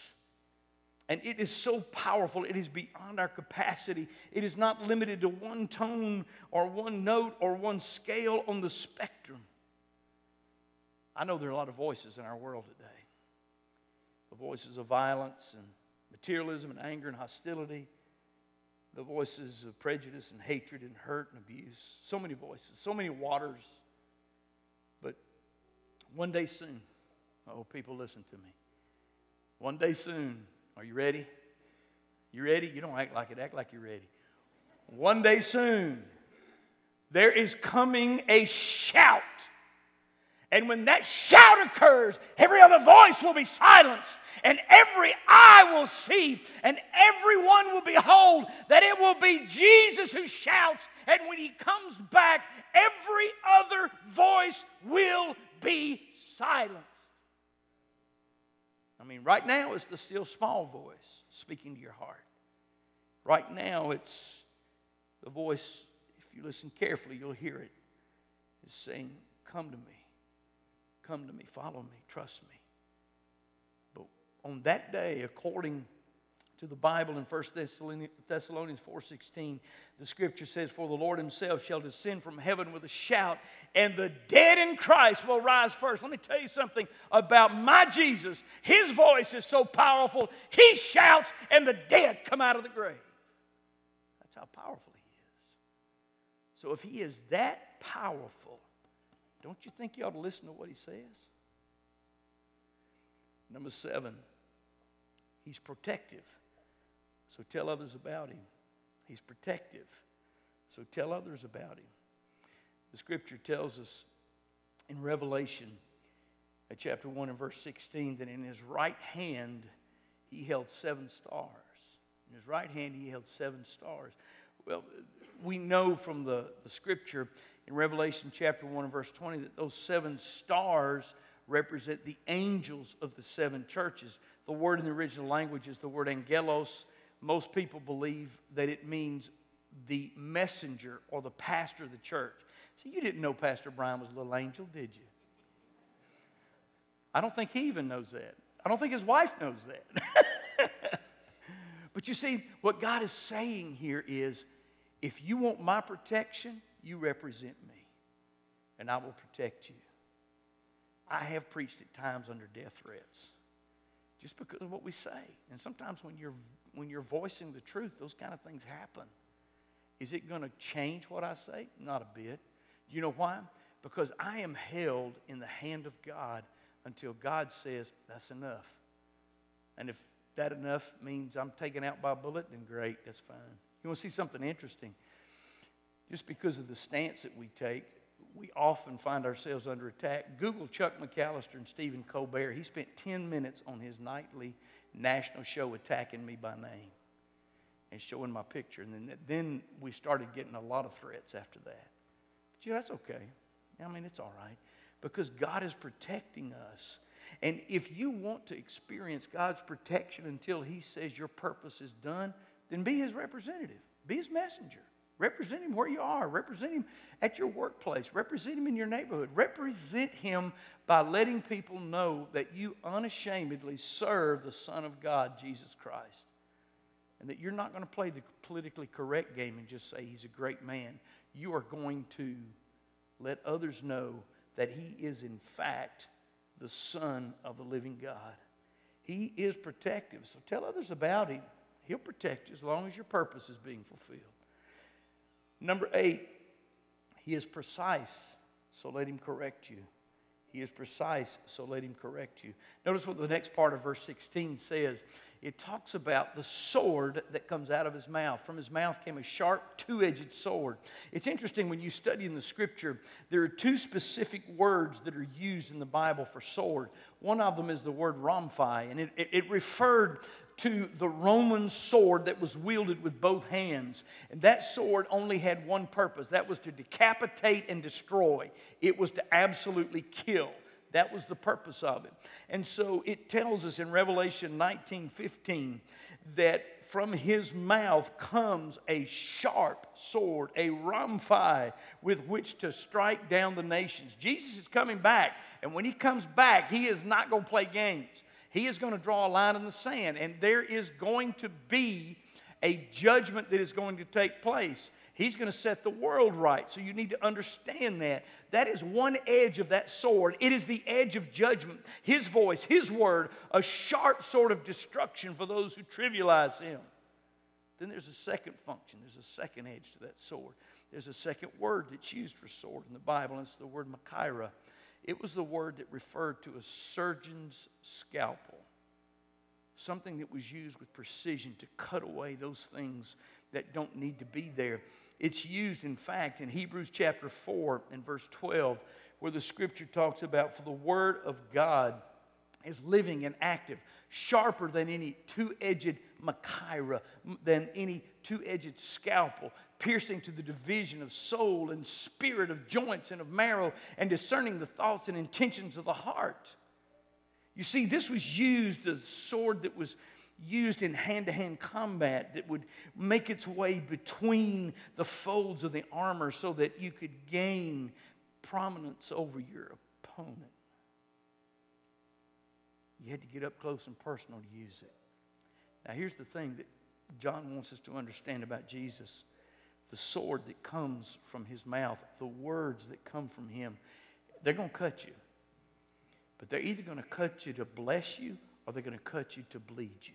And it is so powerful, it is beyond our capacity. It is not limited to one tone or one note or one scale on the spectrum. I know there are a lot of voices in our world today the voices of violence and materialism and anger and hostility, the voices of prejudice and hatred and hurt and abuse. So many voices, so many waters. But one day soon, oh, people, listen to me. One day soon, are you ready? You ready? You don't act like it, act like you're ready. One day soon, there is coming a shout and when that shout occurs, every other voice will be silenced, and every eye will see, and everyone will behold that it will be Jesus who shouts. And when he comes back, every other voice will be silenced. I mean, right now it's the still small voice speaking to your heart. Right now it's the voice, if you listen carefully, you'll hear it, is saying, Come to me. Come to me, follow me, trust me. But on that day, according to the Bible in 1 Thessalonians 4:16, the scripture says, For the Lord himself shall descend from heaven with a shout, and the dead in Christ will rise first. Let me tell you something about my Jesus. His voice is so powerful, he shouts, and the dead come out of the grave. That's how powerful he is. So if he is that powerful, don't you think you ought to listen to what he says? Number seven, he's protective. So tell others about him. He's protective. So tell others about him. The scripture tells us in Revelation, at chapter 1 and verse 16, that in his right hand he held seven stars. In his right hand he held seven stars. Well, we know from the, the scripture in Revelation chapter 1 and verse 20 that those seven stars represent the angels of the seven churches. The word in the original language is the word angelos. Most people believe that it means the messenger or the pastor of the church. See, you didn't know Pastor Brian was a little angel, did you? I don't think he even knows that. I don't think his wife knows that. but you see, what God is saying here is if you want my protection, you represent me, and I will protect you. I have preached at times under death threats just because of what we say. And sometimes when you're, when you're voicing the truth, those kind of things happen. Is it going to change what I say? Not a bit. You know why? because I am held in the hand of God until God says, that's enough. And if that enough means I'm taken out by a bullet, then great, that's fine. You want to see something interesting? Just because of the stance that we take, we often find ourselves under attack. Google Chuck McAlister and Stephen Colbert. He spent 10 minutes on his nightly national show attacking me by name and showing my picture. And then, then we started getting a lot of threats after that. But you know, that's okay. I mean, it's all right because God is protecting us. And if you want to experience God's protection until He says your purpose is done, then be His representative, be His messenger. Represent him where you are. Represent him at your workplace. Represent him in your neighborhood. Represent him by letting people know that you unashamedly serve the Son of God, Jesus Christ. And that you're not going to play the politically correct game and just say he's a great man. You are going to let others know that he is, in fact, the Son of the living God. He is protective. So tell others about him. He'll protect you as long as your purpose is being fulfilled. Number eight, he is precise, so let him correct you. He is precise, so let him correct you. Notice what the next part of verse 16 says. It talks about the sword that comes out of his mouth. From his mouth came a sharp, two edged sword. It's interesting when you study in the scripture, there are two specific words that are used in the Bible for sword. One of them is the word rhomphi, and it, it, it referred to the Roman sword that was wielded with both hands. And that sword only had one purpose that was to decapitate and destroy, it was to absolutely kill. That was the purpose of it. And so it tells us in Revelation 19 15 that from his mouth comes a sharp sword, a rhomphi, with which to strike down the nations. Jesus is coming back, and when he comes back, he is not going to play games. He is going to draw a line in the sand, and there is going to be a judgment that is going to take place. He's going to set the world right. So you need to understand that. That is one edge of that sword. It is the edge of judgment. His voice, His word, a sharp sword of destruction for those who trivialize Him. Then there's a second function, there's a second edge to that sword. There's a second word that's used for sword in the Bible, and it's the word machaira. It was the word that referred to a surgeon's scalpel, something that was used with precision to cut away those things that don't need to be there. It's used, in fact, in Hebrews chapter 4 and verse 12, where the scripture talks about, For the word of God is living and active, sharper than any two edged machaira, than any two edged scalpel, piercing to the division of soul and spirit, of joints and of marrow, and discerning the thoughts and intentions of the heart. You see, this was used, a sword that was used in hand to hand combat that would make its way between the folds of the armor so that you could gain prominence over your opponent. You had to get up close and personal to use it. Now, here's the thing that John wants us to understand about Jesus the sword that comes from his mouth, the words that come from him, they're going to cut you. But they're either going to cut you to bless you or they're going to cut you to bleed you.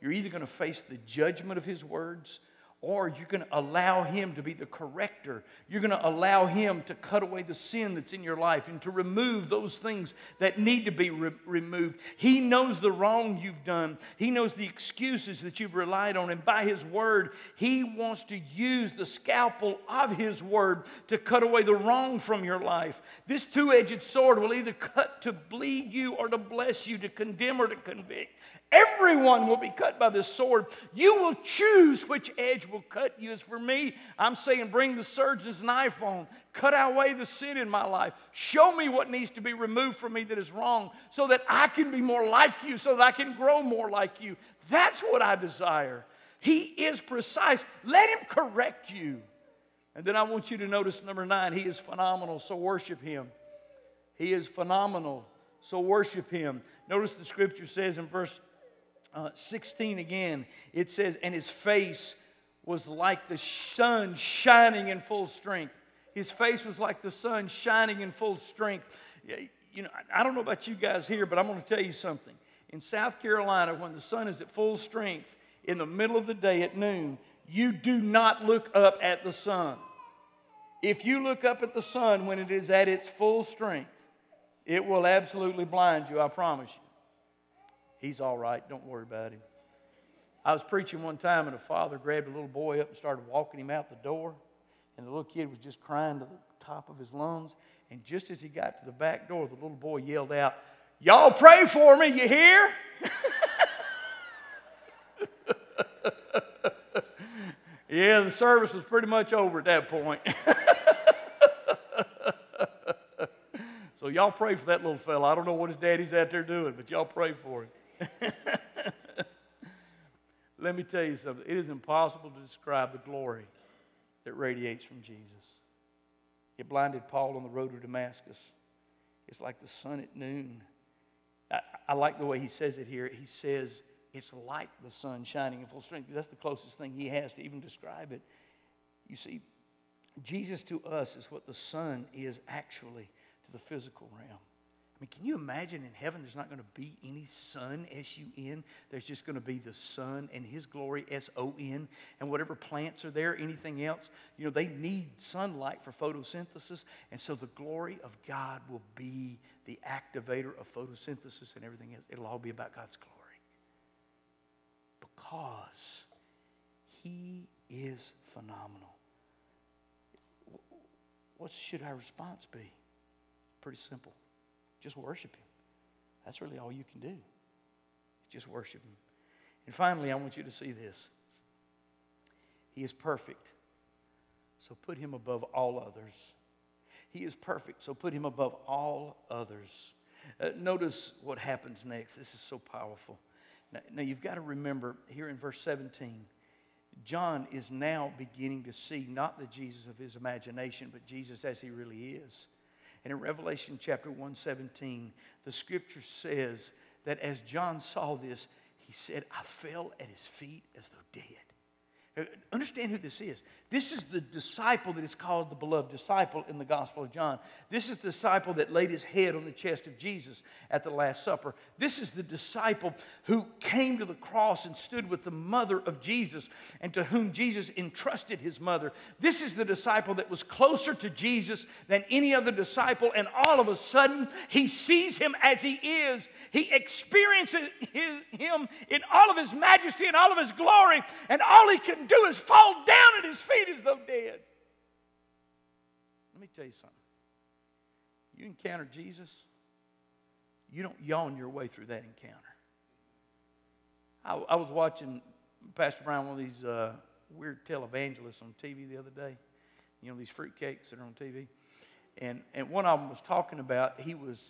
You're either going to face the judgment of his words or you're going to allow Him to be the corrector. You're going to allow Him to cut away the sin that's in your life and to remove those things that need to be re- removed. He knows the wrong you've done, He knows the excuses that you've relied on, and by His Word, He wants to use the scalpel of His Word to cut away the wrong from your life. This two edged sword will either cut to bleed you or to bless you, to condemn or to convict. Everyone will be cut by this sword. You will choose which edge will cut you. As for me, I'm saying bring the surgeon's knife on. Cut away the sin in my life. Show me what needs to be removed from me that is wrong so that I can be more like you, so that I can grow more like you. That's what I desire. He is precise. Let him correct you. And then I want you to notice number nine, he is phenomenal, so worship him. He is phenomenal, so worship him. Notice the scripture says in verse uh, 16 again, it says, And his face was like the sun shining in full strength. His face was like the sun shining in full strength. You know, I don't know about you guys here, but I'm going to tell you something. In South Carolina, when the sun is at full strength in the middle of the day at noon, you do not look up at the sun. If you look up at the sun when it is at its full strength, it will absolutely blind you, I promise you. He's all right. Don't worry about him. I was preaching one time, and a father grabbed a little boy up and started walking him out the door. And the little kid was just crying to the top of his lungs. And just as he got to the back door, the little boy yelled out, Y'all pray for me, you hear? yeah, the service was pretty much over at that point. so y'all pray for that little fella. I don't know what his daddy's out there doing, but y'all pray for him. Let me tell you something. It is impossible to describe the glory that radiates from Jesus. It blinded Paul on the road to Damascus. It's like the sun at noon. I, I like the way he says it here. He says it's like the sun shining in full strength. That's the closest thing he has to even describe it. You see, Jesus to us is what the sun is actually to the physical realm. I mean, can you imagine in heaven there's not going to be any sun, S U N? There's just going to be the sun and His glory, S O N. And whatever plants are there, anything else, you know, they need sunlight for photosynthesis. And so the glory of God will be the activator of photosynthesis and everything else. It'll all be about God's glory. Because He is phenomenal. What should our response be? Pretty simple. Just worship Him. That's really all you can do. Just worship Him. And finally, I want you to see this He is perfect, so put Him above all others. He is perfect, so put Him above all others. Uh, notice what happens next. This is so powerful. Now, now, you've got to remember here in verse 17, John is now beginning to see not the Jesus of his imagination, but Jesus as he really is. And in Revelation chapter 117, the scripture says that as John saw this, he said, I fell at his feet as though dead. Uh, understand who this is. This is the disciple that is called the beloved disciple in the Gospel of John. This is the disciple that laid his head on the chest of Jesus at the Last Supper. This is the disciple who came to the cross and stood with the mother of Jesus and to whom Jesus entrusted his mother. This is the disciple that was closer to Jesus than any other disciple, and all of a sudden he sees him as he is. He experiences his, him in all of his majesty and all of his glory, and all he can do is fall down at his feet as though dead. Let me tell you something. You encounter Jesus, you don't yawn your way through that encounter. I, I was watching Pastor Brown, one of these uh, weird televangelists on TV the other day. You know, these fruitcakes that are on TV. And, and one of them was talking about he was,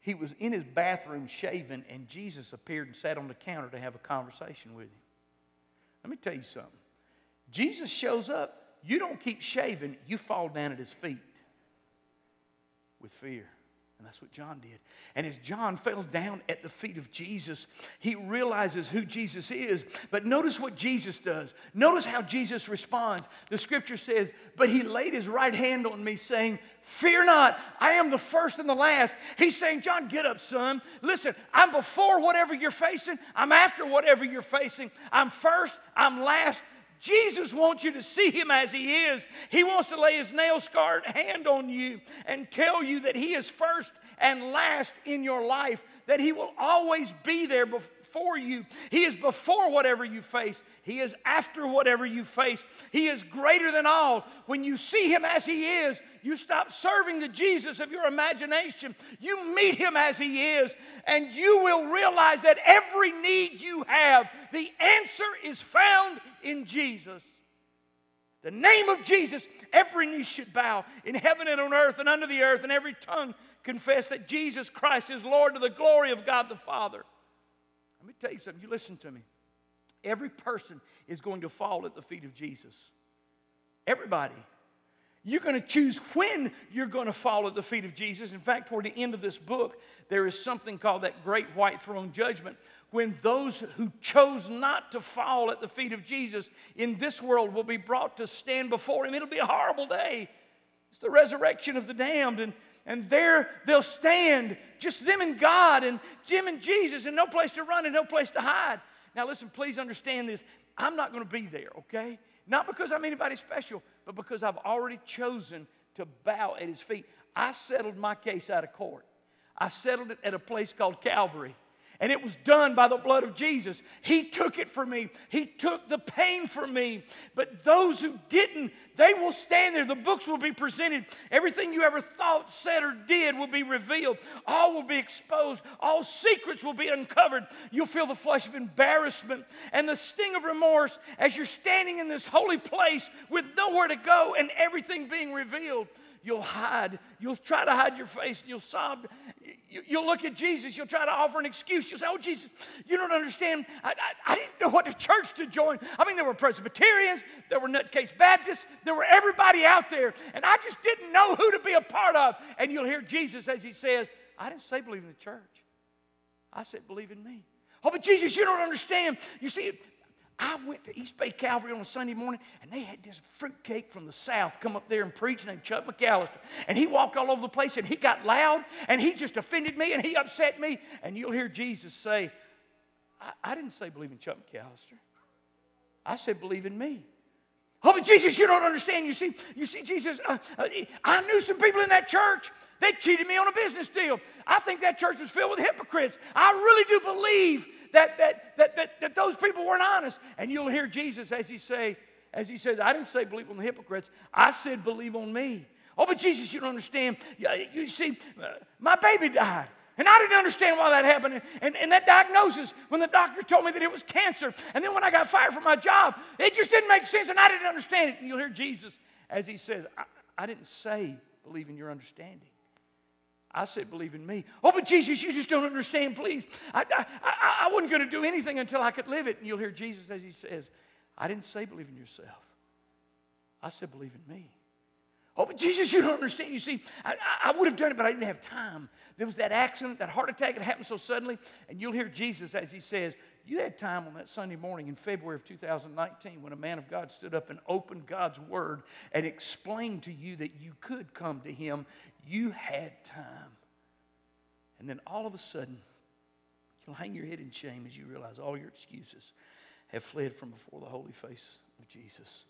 he was in his bathroom shaving, and Jesus appeared and sat on the counter to have a conversation with him. Let me tell you something. Jesus shows up, you don't keep shaving, you fall down at his feet with fear. And that's what John did. And as John fell down at the feet of Jesus, he realizes who Jesus is. But notice what Jesus does. Notice how Jesus responds. The scripture says, But he laid his right hand on me, saying, Fear not, I am the first and the last. He's saying, John, get up, son. Listen, I'm before whatever you're facing, I'm after whatever you're facing. I'm first, I'm last, Jesus wants you to see him as he is. He wants to lay his nail scarred hand on you and tell you that he is first and last in your life, that he will always be there before you. He is before whatever you face, he is after whatever you face. He is greater than all. When you see him as he is, you stop serving the Jesus of your imagination. You meet him as he is, and you will realize that every need you have, the answer is found in Jesus. The name of Jesus, every knee should bow in heaven and on earth and under the earth, and every tongue confess that Jesus Christ is Lord to the glory of God the Father. Let me tell you something. You listen to me. Every person is going to fall at the feet of Jesus. Everybody. You're going to choose when you're going to fall at the feet of Jesus. In fact, toward the end of this book, there is something called that great white throne judgment when those who chose not to fall at the feet of Jesus in this world will be brought to stand before him. It'll be a horrible day. It's the resurrection of the damned. And, and there they'll stand, just them and God, and Jim and Jesus, and no place to run and no place to hide. Now, listen, please understand this. I'm not going to be there, okay? Not because I'm anybody special, but because I've already chosen to bow at his feet. I settled my case out of court. I settled it at a place called Calvary. And it was done by the blood of Jesus. He took it for me. He took the pain for me. But those who didn't, they will stand there. The books will be presented. Everything you ever thought, said, or did will be revealed. All will be exposed. All secrets will be uncovered. You'll feel the flush of embarrassment and the sting of remorse as you're standing in this holy place with nowhere to go and everything being revealed you'll hide. You'll try to hide your face and you'll sob. You'll look at Jesus. You'll try to offer an excuse. You'll say, Oh, Jesus, you don't understand. I, I, I didn't know what church to join. I mean, there were Presbyterians, there were Nutcase Baptists, there were everybody out there, and I just didn't know who to be a part of. And you'll hear Jesus as he says, I didn't say believe in the church, I said believe in me. Oh, but Jesus, you don't understand. You see, I went to East Bay Calvary on a Sunday morning, and they had this fruitcake from the South come up there and preach named Chuck McAlister. And he walked all over the place, and he got loud, and he just offended me, and he upset me. And you'll hear Jesus say, I, I didn't say believe in Chuck McAlister. I said believe in me. Oh, but Jesus, you don't understand. You see, you see, Jesus, uh, uh, I knew some people in that church. They cheated me on a business deal. I think that church was filled with hypocrites. I really do believe that, that, that, that, that those people weren't honest. And you'll hear Jesus as he say, as he says, I didn't say believe on the hypocrites. I said believe on me. Oh, but Jesus, you don't understand. You see, uh, my baby died. And I didn't understand why that happened. And, and that diagnosis, when the doctor told me that it was cancer, and then when I got fired from my job, it just didn't make sense, and I didn't understand it. And you'll hear Jesus as he says, I, I didn't say believe in your understanding. I said, believe in me. Oh, but Jesus, you just don't understand, please. I, I, I, wasn't going to do anything until I could live it. And you'll hear Jesus as he says, I didn't say believe in yourself. I said, believe in me. Oh, but Jesus, you don't understand. You see, I, I, would have done it, but I didn't have time. There was that accident, that heart attack, it happened so suddenly. And you'll hear Jesus as he says, You had time on that Sunday morning in February of 2019 when a man of God stood up and opened God's word and explained to you that you could come to him. You had time. And then all of a sudden, you'll hang your head in shame as you realize all your excuses have fled from before the holy face of Jesus.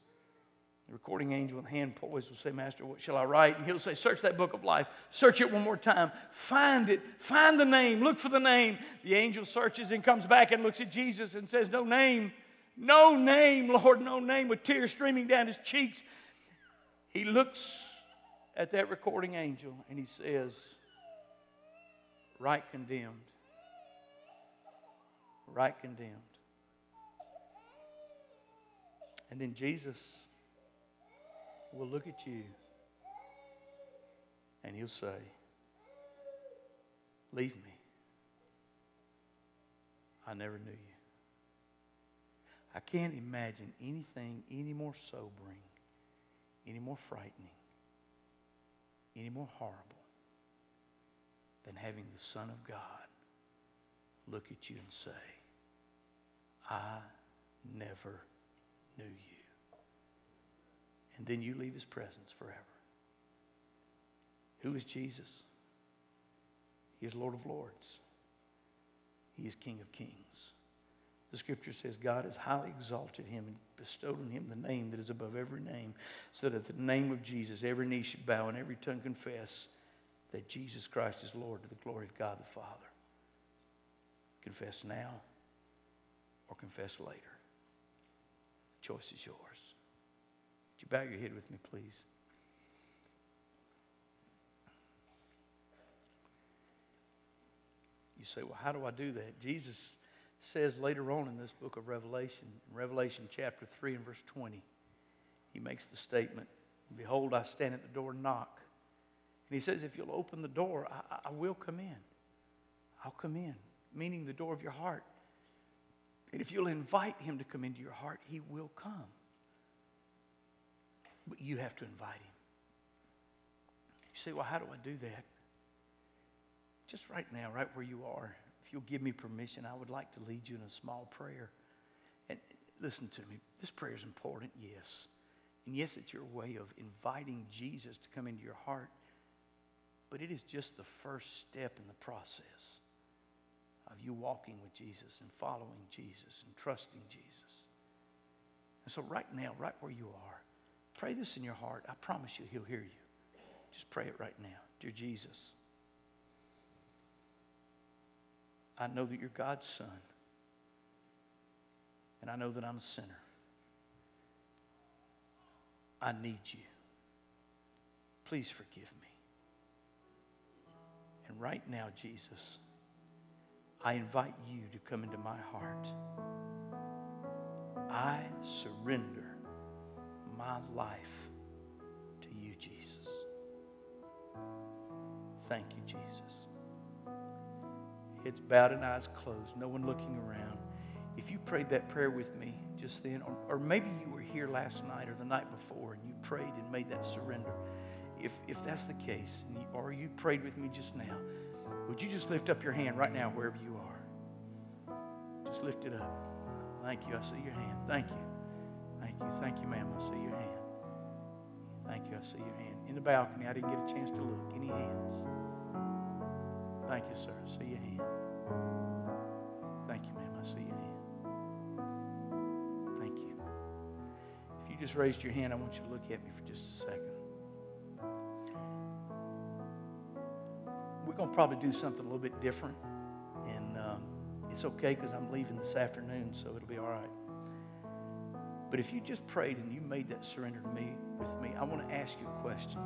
The recording angel in hand poised will say, Master, what shall I write? And he'll say, Search that book of life. Search it one more time. Find it. Find the name. Look for the name. The angel searches and comes back and looks at Jesus and says, No name. No name, Lord, no name, with tears streaming down his cheeks. He looks at that recording angel and he says, Write condemned. Write condemned. And then Jesus will look at you and he'll say, Leave me. I never knew you. I can't imagine anything any more sobering, any more frightening, any more horrible than having the Son of God look at you and say, I never knew you and then you leave his presence forever. Who is Jesus? He is Lord of Lords. He is King of Kings. The scripture says God has highly exalted him and bestowed on him the name that is above every name, so that at the name of Jesus every knee should bow and every tongue confess that Jesus Christ is Lord to the glory of God the Father. Confess now or confess later. The choice is yours Would you bow your head with me, please? You say, well, how do I do that? Jesus says later on in this book of Revelation, Revelation chapter 3 and verse 20, he makes the statement, Behold, I stand at the door and knock. And he says, If you'll open the door, I, I will come in. I'll come in, meaning the door of your heart. And if you'll invite him to come into your heart, he will come. But you have to invite him. You say, well, how do I do that? Just right now, right where you are, you'll give me permission, I would like to lead you in a small prayer. And listen to me, this prayer is important, yes. And yes, it's your way of inviting Jesus to come into your heart. But it is just the first step in the process of you walking with Jesus and following Jesus and trusting Jesus. And so, right now, right where you are, pray this in your heart. I promise you, He'll hear you. Just pray it right now. Dear Jesus, I know that you're God's Son, and I know that I'm a sinner. I need you. Please forgive me. And right now, Jesus, I invite you to come into my heart. I surrender my life to you, Jesus. Thank you, Jesus. Heads bowed and eyes closed, no one looking around. If you prayed that prayer with me just then, or, or maybe you were here last night or the night before and you prayed and made that surrender, if, if that's the case, you, or you prayed with me just now, would you just lift up your hand right now, wherever you are? Just lift it up. Thank you. I see your hand. Thank you. Thank you. Thank you, ma'am. I see your hand. Thank you. I see your hand. In the balcony, I didn't get a chance to look. Any hands? Thank you, sir. See your hand. Thank you, ma'am. I see your hand. Thank you. If you just raised your hand, I want you to look at me for just a second. We're going to probably do something a little bit different. And um, it's okay because I'm leaving this afternoon, so it'll be all right. But if you just prayed and you made that surrender to me with me, I want to ask you a question.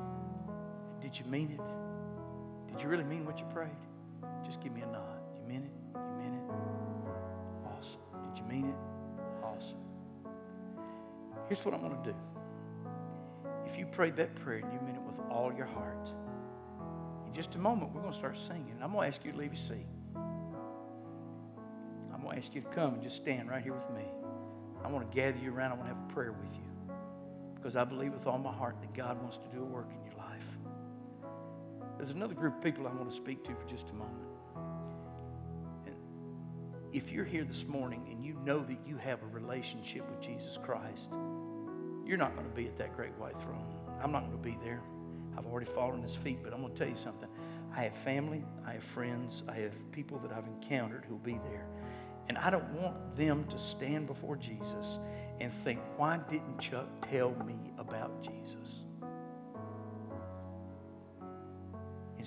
Did you mean it? Did you really mean what you prayed? Just give me a nod. You mean it? You mean it? Awesome. Did you mean it? Awesome. Here's what I'm going to do. If you prayed that prayer and you meant it with all your heart, in just a moment, we're going to start singing. And I'm going to ask you to leave your seat. I'm going to ask you to come and just stand right here with me. I want to gather you around. I want to have a prayer with you because I believe with all my heart that God wants to do a work in life. There's another group of people I want to speak to for just a moment. And if you're here this morning and you know that you have a relationship with Jesus Christ, you're not going to be at that great white throne. I'm not going to be there. I've already fallen at his feet, but I'm going to tell you something. I have family, I have friends, I have people that I've encountered who'll be there. And I don't want them to stand before Jesus and think, why didn't Chuck tell me about Jesus?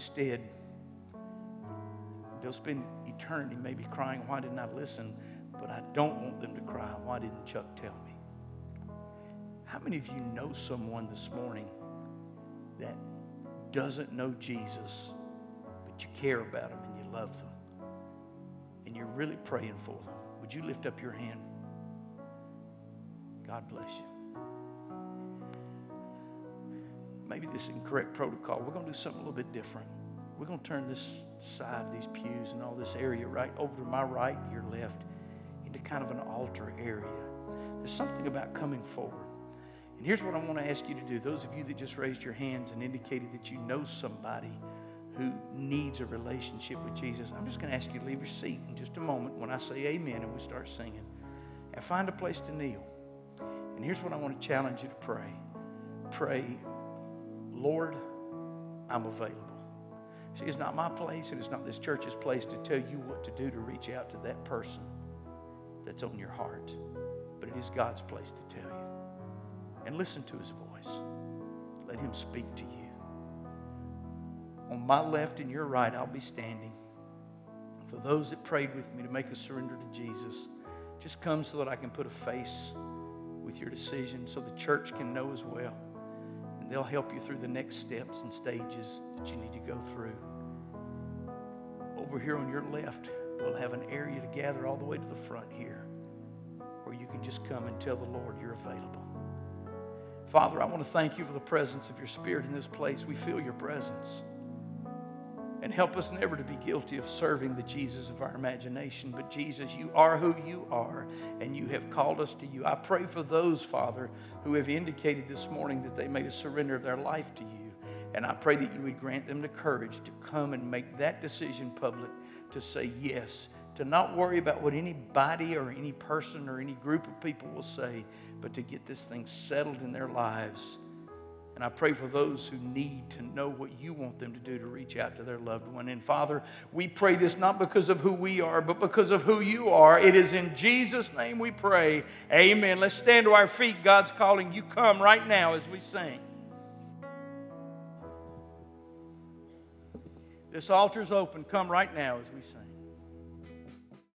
Instead, they'll spend eternity maybe crying, why didn't I listen? But I don't want them to cry, why didn't Chuck tell me? How many of you know someone this morning that doesn't know Jesus, but you care about them and you love them? and you're really praying for them, would you lift up your hand? God bless you. Maybe this is incorrect protocol. We're going to do something a little bit different. We're going to turn this side, of these pews, and all this area right over to my right, your left, into kind of an altar area. There's something about coming forward. And here's what I want to ask you to do. Those of you that just raised your hands and indicated that you know somebody who needs a relationship with Jesus, I'm just going to ask you to leave your seat in just a moment when I say amen and we start singing. And find a place to kneel. And here's what I want to challenge you to pray pray, Lord, I'm available. See, it's not my place and it's not this church's place to tell you what to do to reach out to that person that's on your heart. But it is God's place to tell you. And listen to his voice. Let him speak to you. On my left and your right, I'll be standing. For those that prayed with me to make a surrender to Jesus, just come so that I can put a face with your decision so the church can know as well. They'll help you through the next steps and stages that you need to go through. Over here on your left, we'll have an area to gather all the way to the front here where you can just come and tell the Lord you're available. Father, I want to thank you for the presence of your Spirit in this place. We feel your presence. And help us never to be guilty of serving the Jesus of our imagination. But Jesus, you are who you are, and you have called us to you. I pray for those, Father, who have indicated this morning that they made a surrender of their life to you. And I pray that you would grant them the courage to come and make that decision public to say yes, to not worry about what anybody or any person or any group of people will say, but to get this thing settled in their lives And I pray for those who need to know what you want them to do to reach out to their loved one. And Father, we pray this not because of who we are, but because of who you are. It is in Jesus' name we pray. Amen. Let's stand to our feet. God's calling you. Come right now as we sing. This altar's open. Come right now as we sing.